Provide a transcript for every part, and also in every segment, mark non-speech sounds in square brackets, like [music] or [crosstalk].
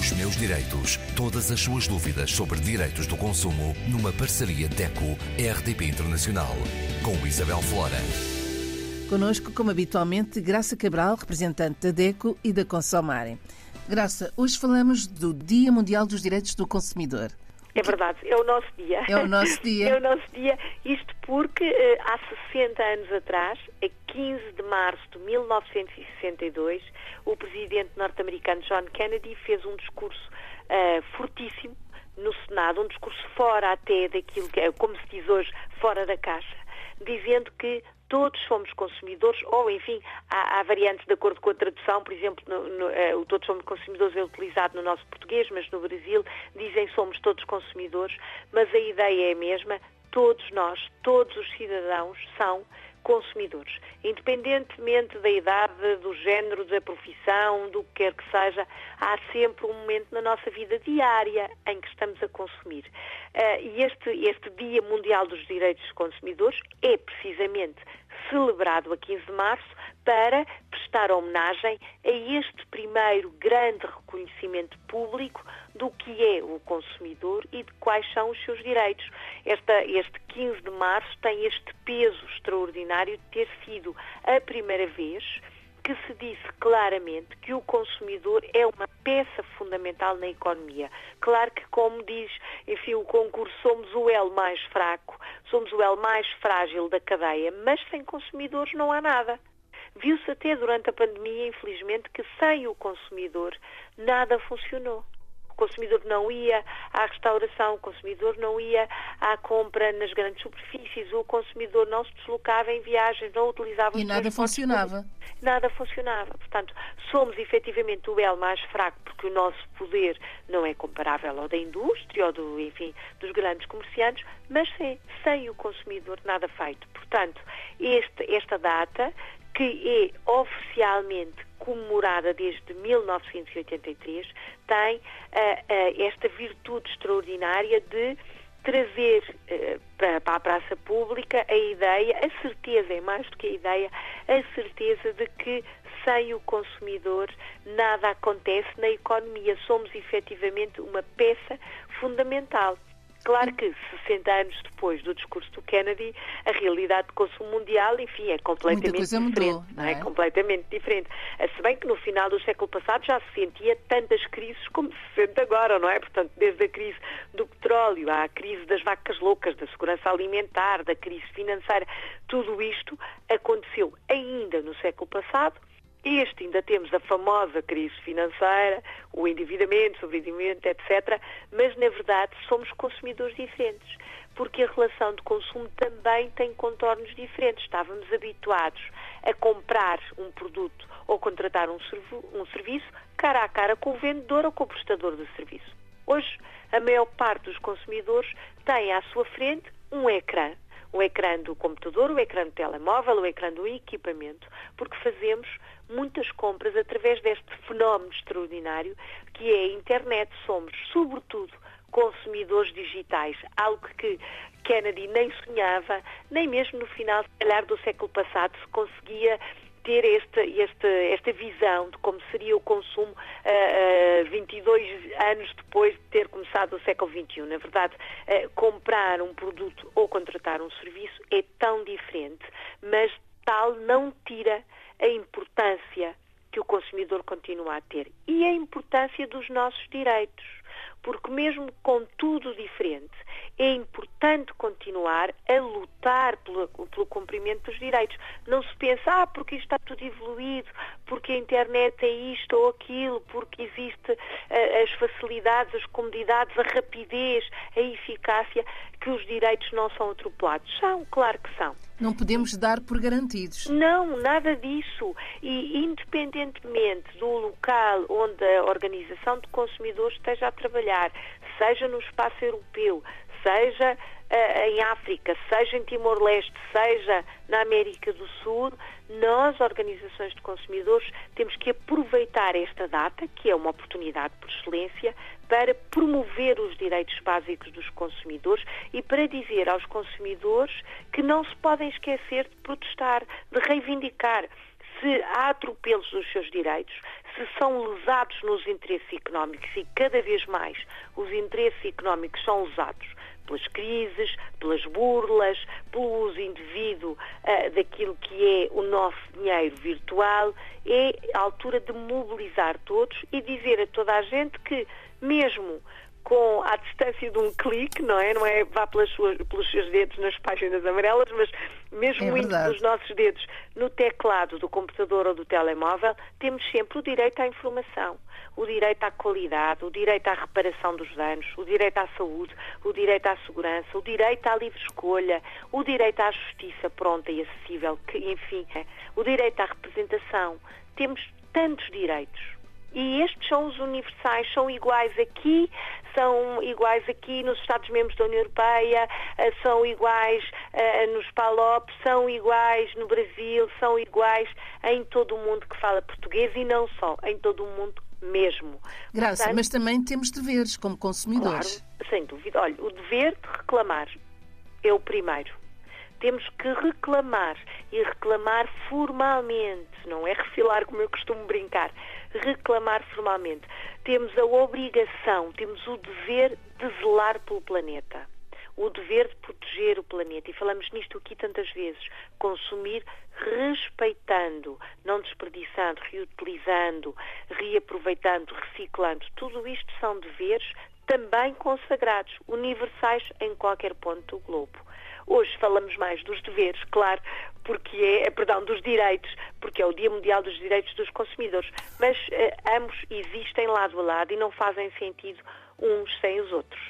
Os meus direitos. Todas as suas dúvidas sobre direitos do consumo numa parceria DECO-RDP Internacional. Com Isabel Flora. Conosco, como habitualmente, Graça Cabral, representante da DECO e da Consomare. Graça, hoje falamos do Dia Mundial dos Direitos do Consumidor. É verdade, é o nosso dia. É o nosso [laughs] dia. é o nosso dia. Isto porque eh, há 60 anos atrás, a 15 de março de 1962, o presidente norte-americano John Kennedy fez um discurso uh, fortíssimo no Senado, um discurso fora até daquilo que é, como se diz hoje, fora da caixa, dizendo que todos somos consumidores, ou enfim, há, há, variantes de acordo com a tradução, por exemplo, no, no, uh, o todos somos consumidores é utilizado no nosso português, mas no Brasil dizem somos todos consumidores, mas a ideia é a mesma, todos nós, todos os cidadãos são consumidores. Independentemente da idade, do género, da profissão, do que quer que seja, há sempre um momento na nossa vida diária em que estamos a consumir. Uh, e este, este Dia Mundial dos Direitos dos Consumidores é precisamente celebrado a 15 de março para prestar homenagem a este primeiro grande reconhecimento público do que é o consumidor e de quais são os seus direitos. Esta, este 15 de março tem este peso extraordinário de ter sido a primeira vez que se disse claramente que o consumidor é uma peça fundamental na economia. Claro que, como diz, enfim, o concurso, somos o elo mais fraco, somos o elo mais frágil da cadeia, mas sem consumidores não há nada. Viu-se até durante a pandemia, infelizmente, que sem o consumidor nada funcionou consumidor não ia à restauração, o consumidor não ia à compra nas grandes superfícies, o consumidor não se deslocava em viagens, não utilizava E nada funcionava. Nada funcionava. Portanto, somos efetivamente o elo mais fraco porque o nosso poder não é comparável ao da indústria ou do, enfim, dos grandes comerciantes, mas sem, sem o consumidor nada feito. Portanto, este, esta data que é oficialmente comemorada desde 1983, tem uh, uh, esta virtude extraordinária de trazer uh, para, para, a praça pública a ideia, a certeza, é mais do que a ideia, a certeza de que sem o consumidor nada acontece na economia. Somos efetivamente uma peça fundamental. Claro que 60 anos depois do discurso do Kennedy, a realidade de consumo mundial, enfim, é completamente diferente. Mudou, não é? é? completamente diferente. Eh, se bem que no final do século passado já se sentia tantas crises como se sente agora, não é? Portanto, desde a crise do petróleo, à crise das vacas loucas, da segurança alimentar, da crise financeira, tudo isto aconteceu ainda no século passado este ainda temos a famosa crise financeira, o endividamento, o sobreendividamento, etc. Mas, na verdade, somos consumidores diferentes, porque a relação de consumo também tem contornos diferentes. Estávamos habituados a comprar um produto ou contratar um, um serviço cara a cara com o vendedor ou com o prestador do serviço. Hoje, a maior parte dos consumidores tem à sua frente um ecrã o ecrã do computador, o ecrã do telemóvel, o ecrã do equipamento, porque fazemos muitas compras através deste fenómeno extraordinário que é a internet. Somos, sobretudo, consumidores digitais, algo que Kennedy nem sonhava, nem mesmo no final, se calhar, do século passado se conseguia ter esta, esta, esta visão de como seria o consumo uh, uh, 22 anos depois de ter começado o século XXI. Na verdade, uh, comprar um produto ou contratar um serviço é tão diferente, mas tal não tira a importância que o consumidor continua a ter e a importância dos nossos direitos. Porque, mesmo com tudo diferente, é importante continuar a lutar pelo, pelo cumprimento dos direitos. Não se pensa, ah, porque isto está tudo evoluído, porque a internet é isto ou aquilo, porque existe uh, as facilidades, as comodidades, a rapidez, a eficácia, que os direitos não são atropelados. São, claro que são. Não podemos dar por garantidos. Não, nada disso. E independentemente do local onde a Organização de Consumidores esteja a trabalhar, seja no espaço europeu, seja uh, em África, seja em Timor-Leste, seja na América do Sul, nós, organizações de consumidores, temos que aproveitar esta data, que é uma oportunidade por excelência, para promover os direitos básicos dos consumidores e para dizer aos consumidores que não se podem esquecer de protestar, de reivindicar se há atropelos dos seus direitos, se são lesados nos interesses económicos e cada vez mais os interesses económicos são lesados pelas crises, pelas burlas, pelo uso indevido uh, daquilo que é o nosso dinheiro virtual, é a altura de mobilizar todos e dizer a toda a gente que, mesmo com a distância de um clique, não é? Não é vá suas, pelos seus dedos nas páginas amarelas, mas mesmo é dos nossos dedos no teclado do computador ou do telemóvel, temos sempre o direito à informação, o direito à qualidade, o direito à reparação dos danos, o direito à saúde, o direito à segurança, o direito à livre escolha, o direito à justiça pronta e acessível, que, enfim, é, o direito à representação. Temos tantos direitos e estes são os universais, são iguais aqui, são iguais aqui nos Estados-membros da União Europeia, eh, são iguais uh, nos PALOP, são iguais no Brasil, são iguais em todo o mundo que fala português e não só, em todo o mundo mesmo. Graça, Portanto, mas também temos deveres como consumidores. Claro, sem dúvida. Olha, o dever de reclamar é o primeiro. Temos que reclamar e reclamar formalmente, não é refilar como eu costumo brincar reclamar formalmente. Temos a obrigação, temos o dever de zelar pelo planeta. O dever de proteger o planeta. E falamos nisto aqui tantas vezes. Consumir respeitando, não desperdiçando, reutilizando, reaproveitando, reciclando. Tudo isto são deveres também consagrados, universais em qualquer ponto do globo. Hoje falamos mais dos deveres, claro, porque é, é, perdão, dos direitos, porque é o Dia Mundial dos Direitos dos Consumidores, mas eh, ambos existem lado a lado e não fazem sentido uns sem os outros.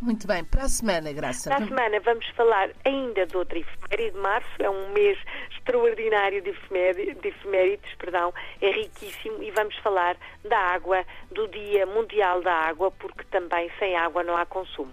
Muito bem, para a semana, Graça. Para a semana vamos falar ainda de outra efeméride de março, é um mês extraordinário de, de efemérides, perdão, é riquíssimo e vamos falar da água, do Dia Mundial da Água, porque também sem água não há consumo.